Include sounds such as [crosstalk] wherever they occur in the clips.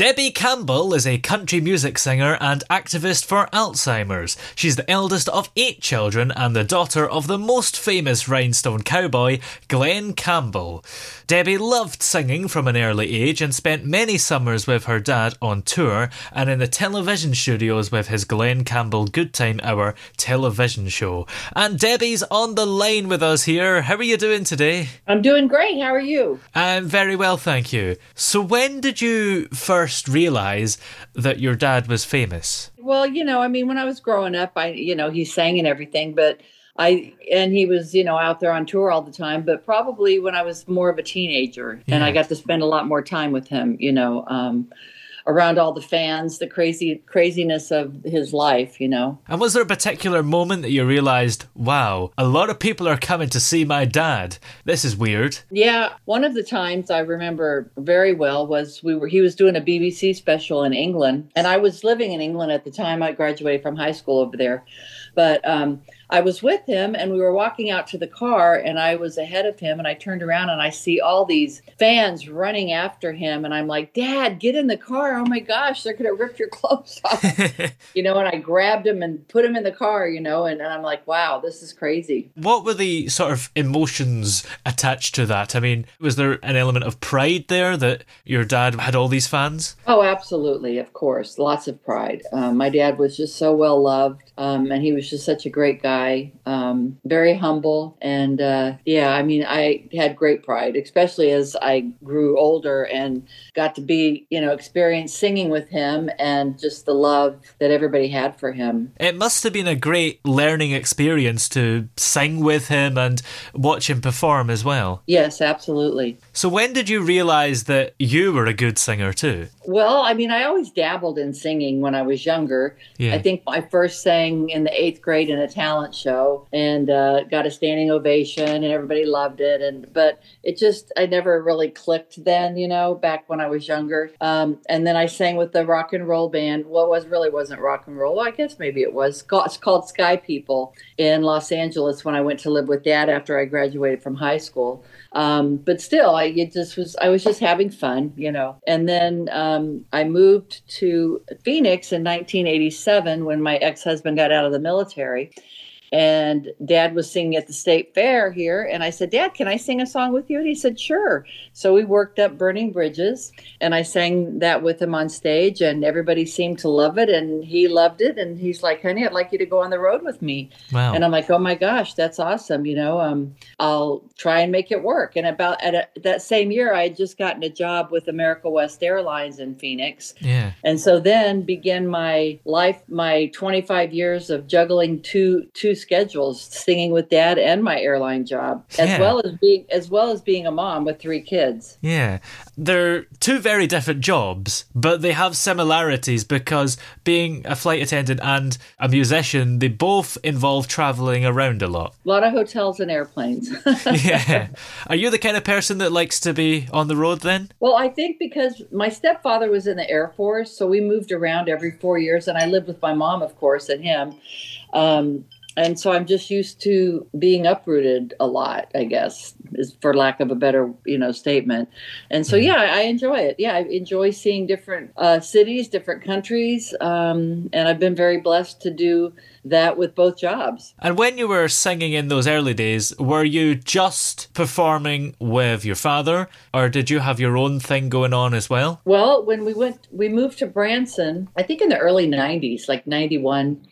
Debby Campbell is a country music singer and activist for Alzheimer's. She's the eldest of eight children and the daughter of the most famous rhinestone cowboy, Glen Campbell. Debby loved singing from an early age and spent many summers with her dad on tour and in the television studios with his Glen Campbell Good Time Hour television show. And Debby's on the line with us here. How are you doing today? I'm doing great. How are you? I'm very well, thank you. So, when did you first realize that your dad was famous? Well, you know, I mean, when I was growing up, I, you know, he sang and everything, but I, and he was, you know, out there on tour all the time, but probably when I was more of a teenager and I got to spend a lot more time with him, you know, um, around all the fans, the crazy craziness of his life, you know. And was there a particular moment that you realized, wow, a lot of people are coming to see my dad? This is weird. Yeah, one of the times I remember very well was we were he was doing a BBC special in England, and I was living in England at the time. I graduated from high school over there, but um, I was with him, and we were walking out to the car, and I was ahead of him, and I turned around and I see all these fans running after him, and I'm like, Dad, get in the car! Oh my gosh, they're gonna rip your [laughs] clothes off, [laughs] you know. And I grabbed him and put him in the car, you know, and, and I'm like, wow, this is crazy. What were the sort of emotions attached to that? I mean, was there an element of pride there that your dad had all these fans? Oh, absolutely, of course, lots of pride. Um, my dad was just so well loved, um, and he was just such a great guy, um, very humble, and uh, yeah, I mean, I had great pride, especially as I grew older and got to be, you know, experience singing with him and just the love that everybody had for him. It must have been a great learning experience to sing with him and watch him perform as well. Yes, absolutely. So, when did you realize that you were a good singer too? Well, I mean, I always dabbled in singing when I was younger. Yeah. I think I first sang in the eighth grade in a talent show and uh, got a standing ovation, and everybody loved it. And but it just I never really clicked then, you know, back when I was younger. Um, and then I sang with the rock and roll band. What was really wasn't rock and roll. Well, I guess maybe it was. It's called Sky People in Los Angeles when I went to live with Dad after I graduated from high school. Um, but still, I just was I was just having fun, you know. And then um, I moved to Phoenix in 1987 when my ex husband got out of the military. And dad was singing at the state fair here. And I said, Dad, can I sing a song with you? And he said, Sure. So we worked up Burning Bridges and I sang that with him on stage. And everybody seemed to love it. And he loved it. And he's like, Honey, I'd like you to go on the road with me. Wow. And I'm like, Oh my gosh, that's awesome. You know, um, I'll try and make it work. And about at a, that same year, I had just gotten a job with America West Airlines in Phoenix. Yeah. And so then began my life, my 25 years of juggling two two schedules, singing with dad and my airline job, as Yeah. well as being as well as being a mom with three kids. Yeah. They're two very different jobs, but they have similarities because being a flight attendant and a musician, they both involve traveling around a lot. A lot of hotels and airplanes. [laughs] yeah. Are you the kind of person that likes to be on the road then? Well, I think because my stepfather was in the Air Force, so we moved around every four years, and I lived with my mom, of course, and him. Um, and so I'm just used to being uprooted a lot, I guess, is for lack of a better, you know, statement. And so, yeah, I enjoy it. Yeah, I enjoy seeing different uh, cities, different countries, um, and I've been very blessed to do that with both jobs. And when you were singing in those early days, were you just performing with your father, or did you have your own thing going on as well? Well, when we went, we moved to Branson, I think in the early 90s, like 91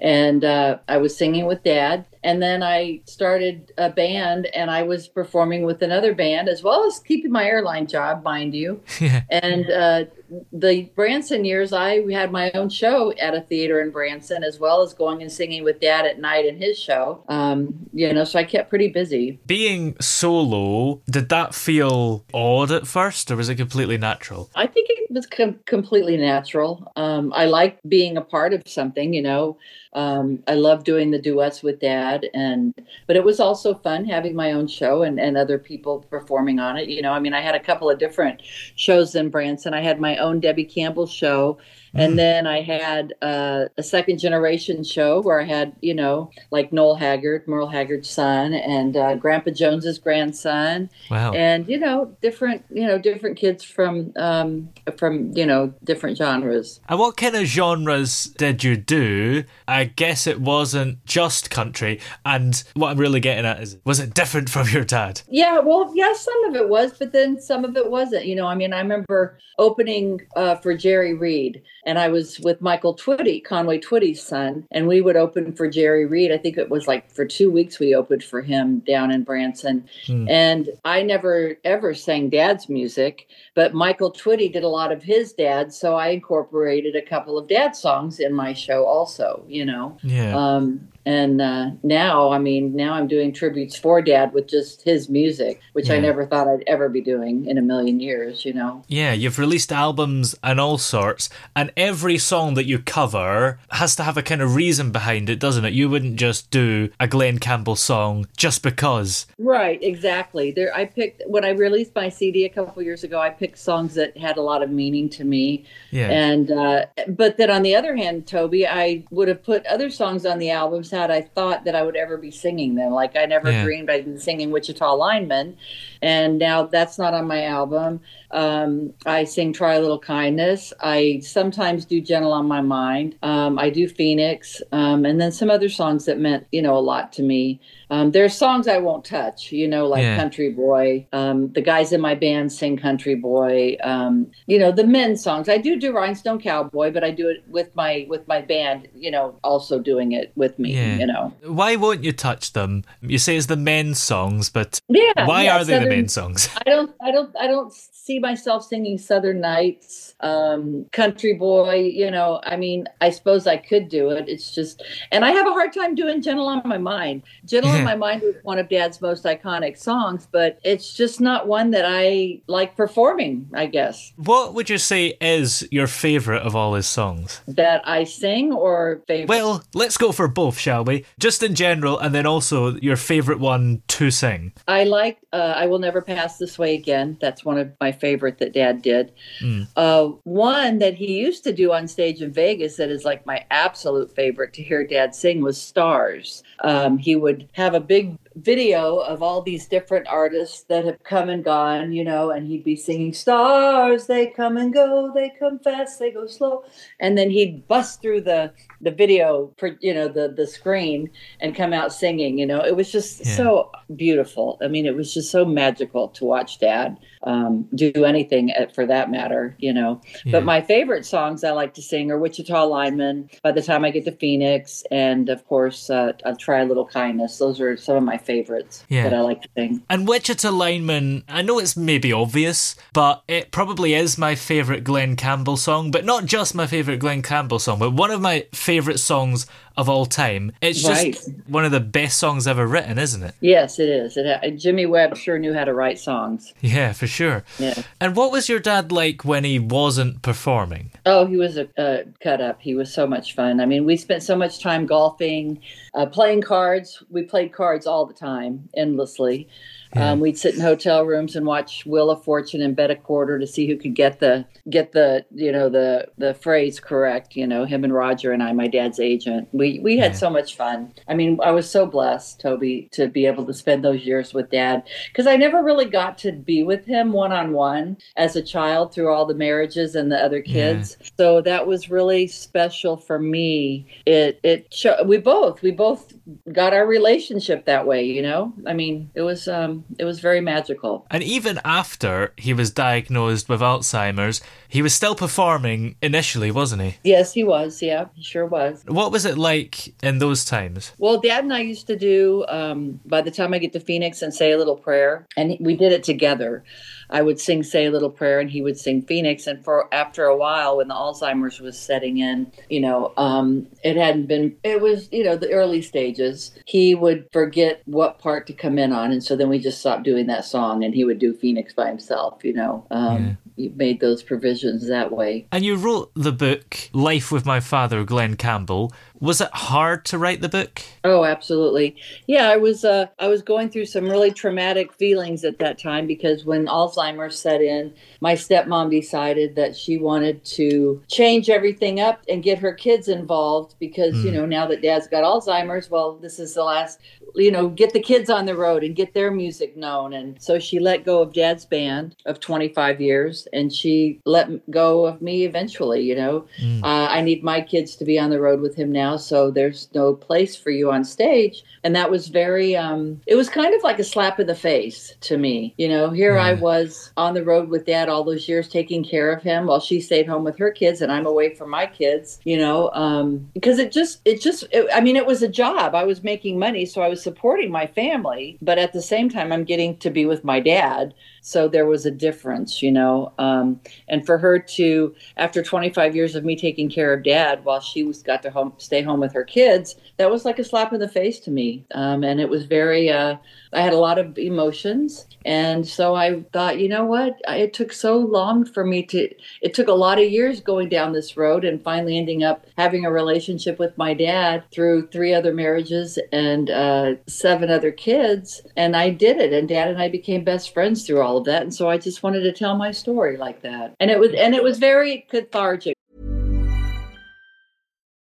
and uh, I was singing with dad. And then I started a band and I was performing with another band as well as keeping my airline job, mind you. [laughs] and uh, the Branson years, I had my own show at a theater in Branson as well as going and singing with dad at night in his show. Um, you know, so I kept pretty busy. Being solo, did that feel odd at first or was it completely natural? I think it was com- completely natural. Um, I like being a part of something, you know. Um, I love doing the duets with dad, and but it was also fun having my own show and, and other people performing on it. You know, I mean, I had a couple of different shows in Branson. I had my own Debby Campbell show, and mm. then I had uh, a second generation show where I had, you know, like Noel Haggard, Merle Haggard's son, and uh, Grandpa Jones's grandson. Wow. And you know, different, you know, different kids from um, from you know different genres. And what kind of genres did you do? I guess it wasn't just country. And what I'm really getting at is, was it different from your dad? Yeah. Well, yeah, some of it was, but then some of it wasn't. You know, I mean, I remember opening uh, for Jerry Reed and I was with Michael Twitty, Conway Twitty's son, and we would open for Jerry Reed. I think it was like for two weeks we opened for him down in Branson. Hmm. And I never ever sang dad's music, but Michael Twitty did a lot of his dad, so I incorporated a couple of dad songs in my show also, you know. Yeah. Um, and uh, now i mean now i'm doing tributes for dad with just his music which yeah. i never thought i'd ever be doing in a million years you know? Yeah you've released albums and all sorts and every song that you cover has to have a kind of reason behind it doesn't it? You wouldn't just do a Glen campbell song just because. Right exactly. There i picked when i released my cd a couple years ago i picked songs that had a lot of meaning to me. Yeah. And uh, but then on the other hand toby i would have put other songs on the albums had I thought that I would ever be singing them. Like I never yeah. dreamed I'd be singing Wichita Lineman, and now that's not on my album. Um, I sing Try a Little Kindness. I sometimes do Gentle on My Mind. Um, I do Phoenix, um, and then some other songs that meant you know a lot to me. Um, there's songs I won't touch, you know, like yeah. Country Boy. Um, the guys in my band sing Country Boy. Um, you know, the men songs. I do do Rhinestone Cowboy, but I do it with my with my band. You know, also doing it with me. Yeah. You know, why won't you touch them? You say it's the men songs, but yeah, why yeah, are they the men songs? [laughs] I don't, I don't, I don't see myself singing Southern Nights, um, Country Boy. You know, I mean, I suppose I could do it. It's just, and I have a hard time doing Gentle on My Mind. Gentle on My [laughs] Mind was one of Dad's most iconic songs, but it's just not one that I like performing. I guess. What would you say is your favorite of all his songs? That I sing or favorite? Well, let's go for both, shall we? Just in general, and then also your favorite one to sing. I like uh, "I Will Never Pass This Way Again." That's one of my favorite that dad did. Mm. Uh, one that he used to do on stage in Vegas that is like my absolute favorite to hear dad sing was Stars. Um, he would have a big video of all these different artists that have come and gone, you know, and he'd be singing stars, they come and go, they come fast, they go slow. And then he'd bust through the the video, for you know, the the screen and come out singing, you know. It was just yeah. so beautiful. I mean, it was just so magical to watch dad um, do anything at, for that matter, you know. Yeah. But my favorite songs I like to sing are Wichita Lineman, By the Time I Get to Phoenix, and of course, uh, I'll Try a Little Kindness. Those are some of my favorites yeah. that I like to sing. And Wichita Lineman, I know it's maybe obvious, but it probably is my favorite Glen Campbell song, but not just my favorite Glen Campbell song, but one of my favorite songs of all time. It's just right. one of the best songs ever written, isn't it? Yes, it is. It, Jimmy Webb sure knew how to write songs. Yeah, for sure. Yeah. And what was your dad like when he wasn't performing? Oh, he was a, a cut up. He was so much fun. I mean, we spent so much time golfing, uh, playing cards. We played cards all the time, endlessly. Yeah. Um, we'd sit in hotel rooms and watch Wheel of Fortune and bet a quarter to see who could get the get the you know the the phrase correct. You know, him and Roger and I, my dad's agent. We we had yeah. so much fun. I mean, I was so blessed, Toby, to be able to spend those years with Dad because I never really got to be with him one on one as a child through all the marriages and the other kids. Yeah. So that was really special for me. It it show, we both we both got our relationship that way. You know, I mean, it was um it was very magical. And even after he was diagnosed with Alzheimer's, he was still performing initially, wasn't he? Yes, he was. Yeah, he sure was. What was it like in those times? Well, Dad and I used to do. Um, by the time I get to Phoenix and say a little prayer, and we did it together. I would sing "Say a Little Prayer" and he would sing "Phoenix." And for after a while, when the Alzheimer's was setting in, you know, um, it hadn't been. It was you know the early stages. He would forget what part to come in on, and so then we just stopped doing that song, and he would do "Phoenix" by himself. You know, um, yeah. made those provisions that way. And you wrote the book "Life with My Father," Glen Campbell. Was it hard to write the book? Oh, absolutely. Yeah, I was. Uh, I was going through some really traumatic feelings at that time because when Alzheimer's set in, my stepmom decided that she wanted to change everything up and get her kids involved because mm. you hmm. know now that Dad's got Alzheimer's, well, this is the last. You know, get the kids on the road and get their music known. And so she let go of Dad's band of 25 years, and she let go of me eventually. You know, mm. uh, I need my kids to be on the road with him now now, so there's no place for you on stage. And that was very, um, it was kind of like a slap in the face to me. You know, here I was on the road with dad all those years taking care of him while she stayed home with her kids and I'm away from my kids, you know, um, because it just, it just, it, I mean, it was a job. I was making money, so I was supporting my family, but at the same time, I'm getting to be with my dad. So there was a difference, you know. Um, and for her to, after 25 years of me taking care of dad while she was got to home, stay home with her kids, that was like a slap in the face to me. Um, and it was very, uh, I had a lot of emotions. And so I thought, you know what? It took so long for me to, it took a lot of years going down this road and finally ending up having a relationship with my dad through three other marriages and uh, seven other kids. And I did it. And dad and I became best friends through all of that. And so I just wanted to tell my story like that. And it was, and it was very cathartic.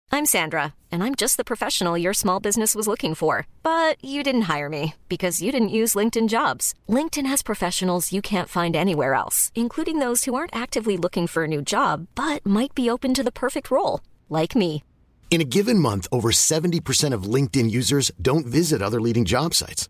I'm Sandra, and I'm just the professional your small business was looking for. But you didn't hire me because you didn't use LinkedIn jobs. LinkedIn has professionals you can't find anywhere else, including those who aren't actively looking for a new job but might be open to the perfect role, like me. In a given month, over 70% of LinkedIn users don't visit other leading job sites.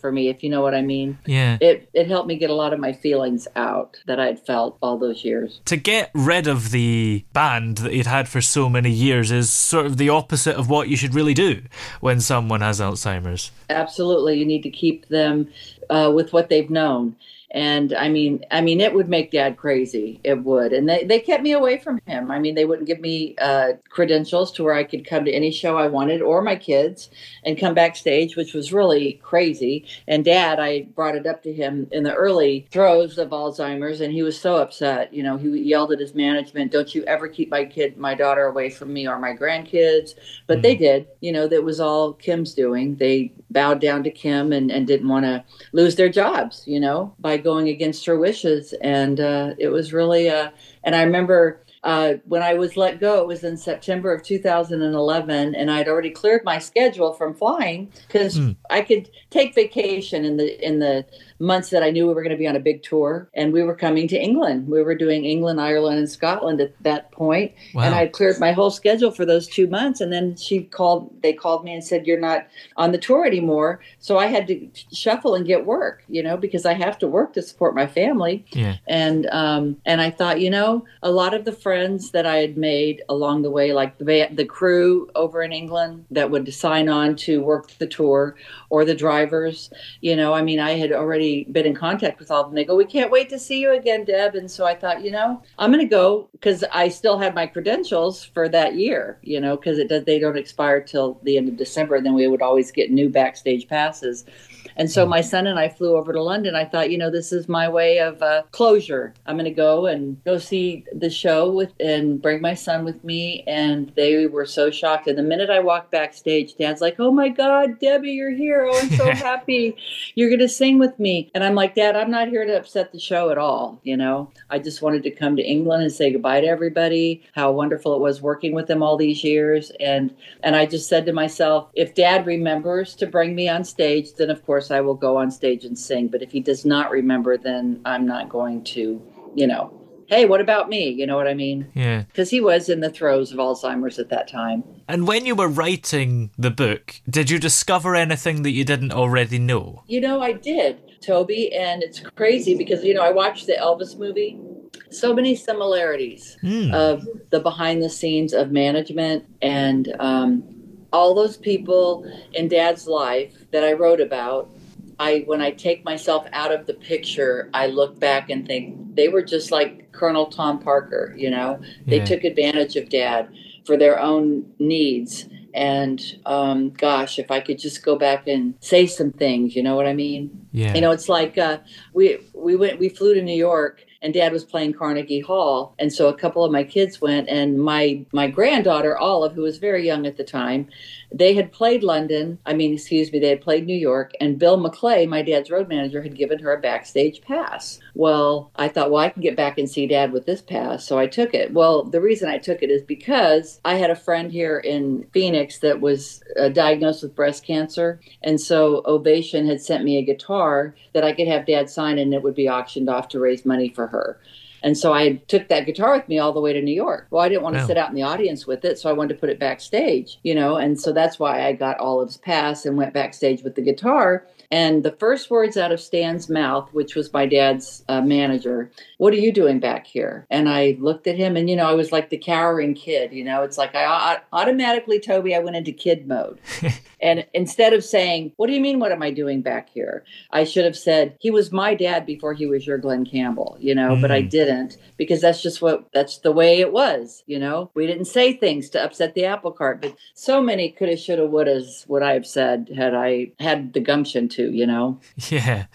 For me, if you know what I mean. Yeah. It it helped me get a lot of my feelings out that I'd felt all those years. To get rid of the band that you'd had for so many years is sort of the opposite of what you should really do when someone has Alzheimer's. Absolutely, you need to keep them uh, with what they've known and i mean i mean it would make dad crazy. It would. And they, they kept me away from him. I mean they wouldn't give me uh, credentials to where i could come to any show i wanted or my kids and come backstage which was really crazy. And dad i brought it up to him in the early throes of alzheimer's and he was so upset. You know he yelled at his management don't you ever keep my kid my daughter away from me or my grandkids. But mm. they did. You know that was all kim's doing. They bowed down to kim and, and didn't want to lose their jobs you know by going against her wishes. And uh, it was really, uh, and I remember uh, when I was let go, it was in September of 2011, and I'd already cleared my schedule from flying because mm. I could take vacation in the in the months that I knew we were going to be on a big tour, and we were coming to England. We were doing England, Ireland, and Scotland at that point, wow. and I cleared my whole schedule for those two months. And then she called. They called me and said, "You're not on the tour anymore." So I had to shuffle and get work, you know, because I have to work to support my family. Yeah. And um, and I thought, you know, a lot of the friends that I had made along the way, like the the crew over in England that would sign on to work the tour, or the drivers, you know, I mean, I had already been in contact with all of them. They go, "We can't wait to see you again, Deb." And so I thought, you know, I'm going to go because I still had my credentials for that year, you know, because it does they don't expire till the end of December. And then we would always get new backstage passes. And so my son and I flew over to London. I thought, you know, this is my way of uh, closure. I'm going to go and go see the show with and bring my son with me. And they were so shocked. And the minute I walked backstage, Dad's like, "Oh my God, Debby, you're here! Oh, I'm so [laughs] happy. You're going to sing with me." And I'm like, "Dad, I'm not here to upset the show at all. You know, I just wanted to come to England and say goodbye to everybody. How wonderful it was working with them all these years. And and I just said to myself, if Dad remembers to bring me on stage, then of course course, I will go on stage and sing. But if he does not remember, then I'm not going to, you know, hey, what about me? You know what I mean? Yeah. Because he was in the throes of Alzheimer's at that time. And when you were writing the book, did you discover anything that you didn't already know? You know, I did, Toby. And it's crazy because, you know, I watched the Elvis movie. So many similarities mm. of the behind the scenes of management and um, all those people in dad's life that I wrote about I when I take myself out of the picture, I look back and think they were just like Colonel Tom Parker, you know. They took advantage of dad for their own needs. And um, gosh, if I could just go back and say some things, you know what I mean? Yeah. You know, it's like uh, we we went we flew to New York and dad was playing Carnegie Hall. And so a couple of my kids went and my my granddaughter Olive, who was very young at the time, they had played London, I mean, excuse me, they had played New York, and Bill McClay, my dad's road manager, had given her a backstage pass. Well, I thought, well, I can get back and see dad with this pass. So I took it. Well, the reason I took it is because I had a friend here in Phoenix that was uh, diagnosed with breast cancer. And so Ovation had sent me a guitar that I could have dad sign and it would be auctioned off to raise money for her. And so I took that guitar with me all the way to New York. Well, I didn't want to wow. sit out in the audience with it, so I wanted to put it backstage, you know, and so that's why I got Olive's pass and went backstage with the guitar. And the first words out of Stan's mouth, which was my dad's uh, manager, what are you doing back here? And I looked at him, and you know, I was like the cowering kid. You know, it's like I, I automatically, Toby, I went into kid mode. [laughs] and instead of saying, "What do you mean? What am I doing back here?" I should have said, "He was my dad before he was your Glen Campbell." You know, mm. but I mm. didn't because that's just what that's the way it was. You know, we didn't say things to upset the apple cart, but so many coulda, shoulda, wouldas would I have said had I had the gumption to. You know. [laughs] Yeah.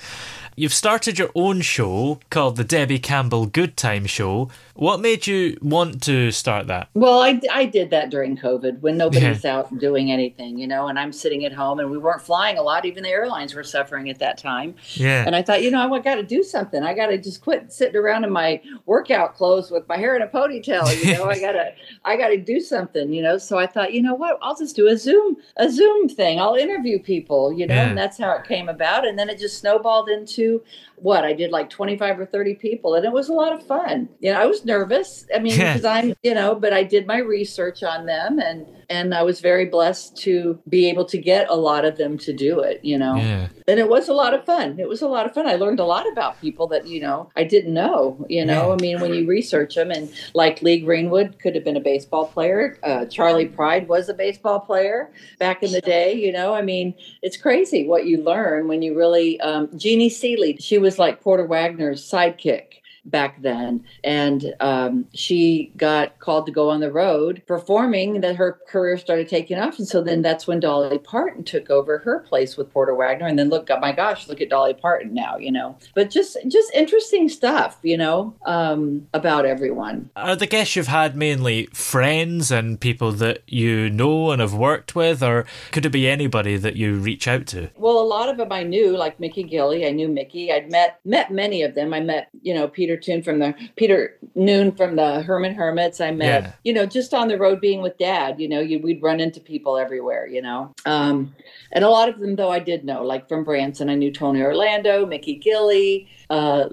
You've started your own show called the Debby Campbell Good Time Show. What made you want to start that? Well, I, I did that during COVID when nobody's yeah. out doing anything, you know, and I'm sitting at home and we weren't flying a lot. Even the airlines were suffering at that time. Yeah. And I thought, you know, I got to do something. I got to just quit sitting around in my workout clothes with my hair in a ponytail. You know, I [laughs] got to, I got to do something, you know. So I thought, you know what, I'll just do a Zoom, a Zoom thing. I'll interview people, you know, yeah. and that's how it came about. And then it just snowballed into to. What I did like 25 or 30 people, and it was a lot of fun. You know, I was nervous. I mean, because I'm, you know, but I did my research on them, and and I was very blessed to be able to get a lot of them to do it. You know, Yeah. and it was a lot of fun. It was a lot of fun. I learned a lot about people that you know I didn't know. You know, Yeah. I mean, when you research them, and like Lee Greenwood could have been a baseball player. Uh, Charley Pride was a baseball player back in the day. You know, I mean, it's crazy what you learn when you really. Um, Jeannie Seely, she was like Porter Wagoner's sidekick back then and um, she got called to go on the road performing that her career started taking off and so then that's when dolly parton took over her place with porter wagoner and then look oh my gosh look at dolly parton now you know but just just interesting stuff you know um, about everyone Are the guests you've had mainly friends and people that you know and have worked with, or could it be anybody that you reach out to? Well, a lot of them I knew, like Mickey Gilley. I knew Mickey. I'd met met many of them. I met, you know, Peter Toon from the Peter Noon from the Herman Hermits. I met, Yeah. you know, just on the road being with Dad. You know, you, we'd run into people everywhere. You know, um, and a lot of them though I did know, like from Branson, I knew Tony Orlando, Mickey Gilley, uh,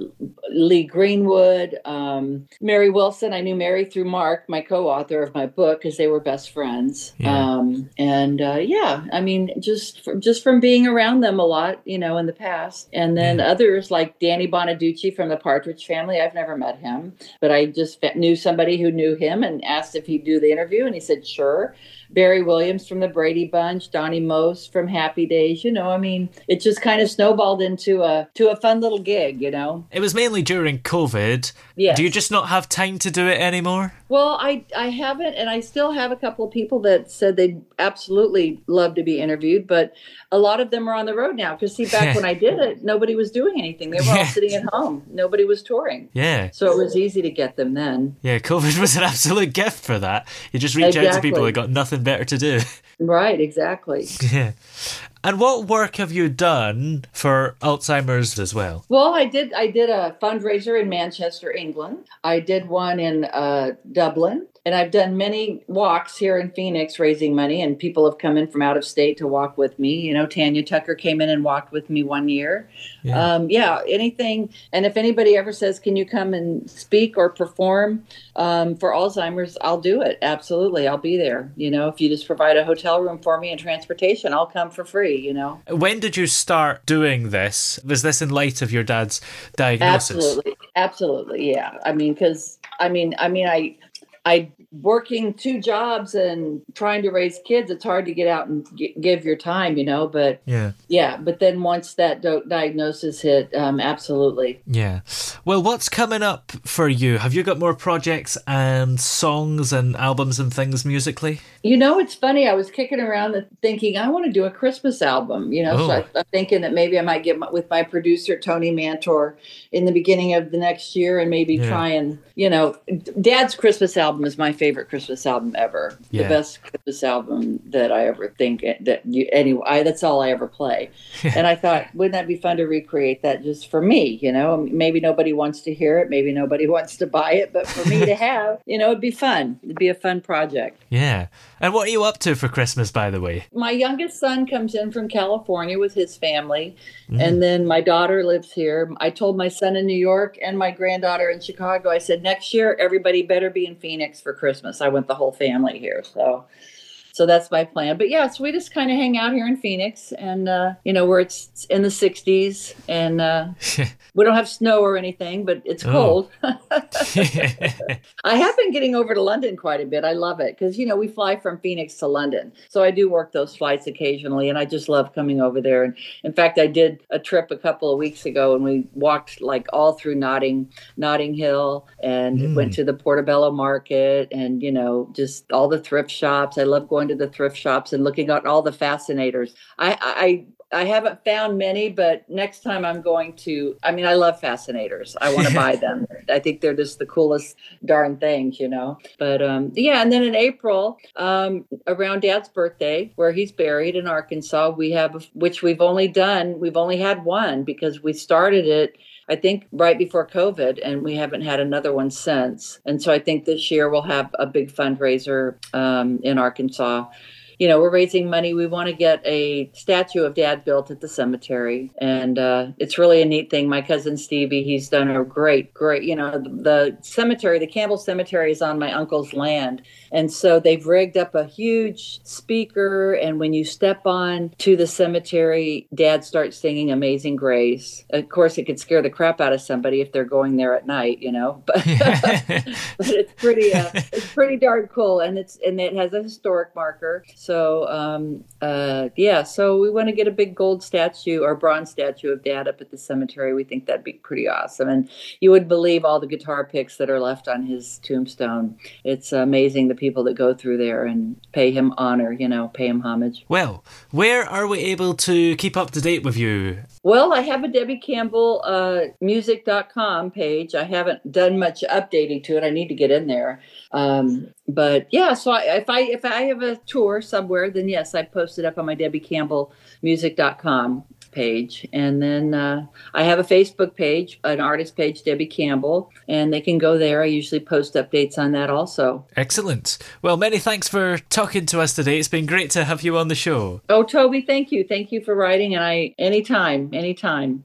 Lee Greenwood, um, Mary Wilson. I knew Mary through Mark, my co-author of my book, because they were best friends. Yeah. Um, and uh, yeah, I mean, just from, just from being around them a lot, you know, in the past, and then others like Danny Bonaducci from the Partridge Family. I've never met him, but I just knew somebody who knew him and asked if he'd do the interview, and he said sure. Barry Williams from the Brady Bunch, Donnie Most from Happy Days. You know, I mean, it just kind of snowballed into a to a fun little gig. You know. It was mainly during COVID. Yes. Do you just not have time to do it anymore? Well, I I haven't, and I still have a couple of people that said they'd absolutely love to be interviewed, but a lot of them are on the road now. Because see, back when I did it, [laughs] nobody was doing anything; they were all sitting at home. Nobody was touring, Yeah. so it was easy to get them then. Yeah, COVID [laughs] was an absolute gift for that. You just reach out to people Exactly. who got nothing better to do. [laughs] Right? Exactly. [laughs] yeah. And what work have you done for Alzheimer's as well? Well, I did. I did a fundraiser in Manchester, England. I did one in uh, Dublin, and I've done many walks here in Phoenix, raising money. And people have come in from out of state to walk with me. You know, Tanya Tucker came in and walked with me one year. Yeah. Um, yeah, anything. And if anybody ever says, "Can you come and speak or perform um, for Alzheimer's?" I'll do it. Absolutely, I'll be there. You know, if you just provide a hotel room for me and transportation, I'll come for free. You know. When did you start doing this? Was this in light of your dad's diagnosis? Absolutely, absolutely, yeah. I mean, because I mean, I mean, I, I working two jobs and trying to raise kids. It's hard to get out and g- give your time, you know. But Yeah. yeah, but then once that do- diagnosis hit, um, absolutely. Yeah. Well, what's coming up for you? Have you got more projects and songs and albums and things musically? You know, it's funny. I was kicking around thinking I want to do a Christmas album. You know, so Oh. I, I'm thinking that maybe I might get my, with my producer Tony Mantor in the beginning of the next year and maybe Yeah. try and you know, Dad's Christmas album is my favorite Christmas album ever. Yeah. The best Christmas album that I ever think eh, that you anyway. I, that's all I ever play. [laughs] and I thought, wouldn't that be fun to recreate that just for me? You know, maybe nobody wants to hear it, maybe nobody [laughs] wants to buy it, but for me to [laughs] have, you know, it'd be fun. It'd be a fun project. Yeah. And what are you up to for Christmas, by the way? my youngest son comes in from California with his family, Mm. and then my daughter lives here. I told my son in New York and my granddaughter in Chicago, I said, next year, everybody better be in Phoenix for Christmas. I want the whole family here. So. So that's my plan. But yeah, so we just kind of hang out here in Phoenix and, uh, you know, where it's in the 60s and uh, [laughs] we don't have snow or anything, but it's Oh. cold. [laughs] [laughs] I have been getting over to London quite a bit. I love it because, you know, we fly from Phoenix to London. So I do work those flights occasionally and I just love coming over there. And in fact, I did a trip a couple of weeks ago and we walked like all through Notting, Notting Hill and Mm. went to the Portobello Market and, you know, just all the thrift shops. I love going to the thrift shops and looking at all the fascinators. I, I, I haven't found many, but next time I'm going to. I mean, I love fascinators. I want to buy [laughs] them. I think they're just the coolest darn thing, you know. But um, yeah, and then in April, um, around Dad's birthday, where he's buried in Arkansas, we have which we've only done. We've only had one because we started it. I think right before COVID, and we haven't had another one since. And so I think this year we'll have a big fundraiser um, in Arkansas you know, we're raising money. We want to get a statue of Dad built at the cemetery, and uh, it's really a neat thing. My cousin Stevie, he's done a great, great. You know, the, the cemetery, the Campbell Cemetery, is on my uncle's land, and so they've rigged up a huge speaker. And when you step on to the cemetery, Dad starts singing "Amazing Grace." Of course, it could scare the crap out of somebody if they're going there at night, you know. [laughs] But, [laughs] but it's pretty, uh, it's pretty darn cool, and it's and it has a historic marker. So um, uh, yeah, so we want to get a big gold statue or bronze statue of Dad up at the cemetery. We think that'd be pretty awesome, and you would believe all the guitar picks that are left on his tombstone. It's amazing the people that go through there and pay him honor, you know, pay him homage. Well, where are we able to keep up to date with you? Well, I have a Debby Campbell uh, music.com page. I haven't done much updating to it. I need to get in there. Um, but yeah, so I, if I if I have a tour somewhere, then yes, I post it up on my Debby Campbell music.com page. And then uh, I have a Facebook page, an artist page, Debby Campbell, and they can go there. I usually post updates on that also. Excellent. Well, many thanks for talking to us today. It's been great to have you on the show. Oh, Toby, thank you. Thank you for writing. And I, anytime, anytime.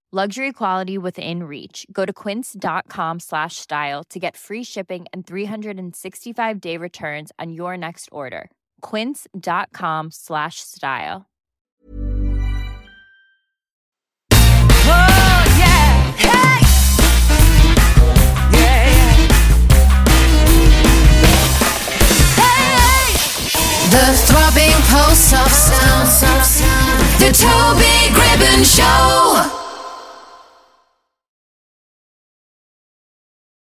Luxury quality within reach. Go to quince.com slash style to get free shipping and 365 day returns on your next order. Quince.com slash style. Oh, yeah. Hey! Yeah. Hey! The throbbing pulse of sound. The Toby Gribbon Show.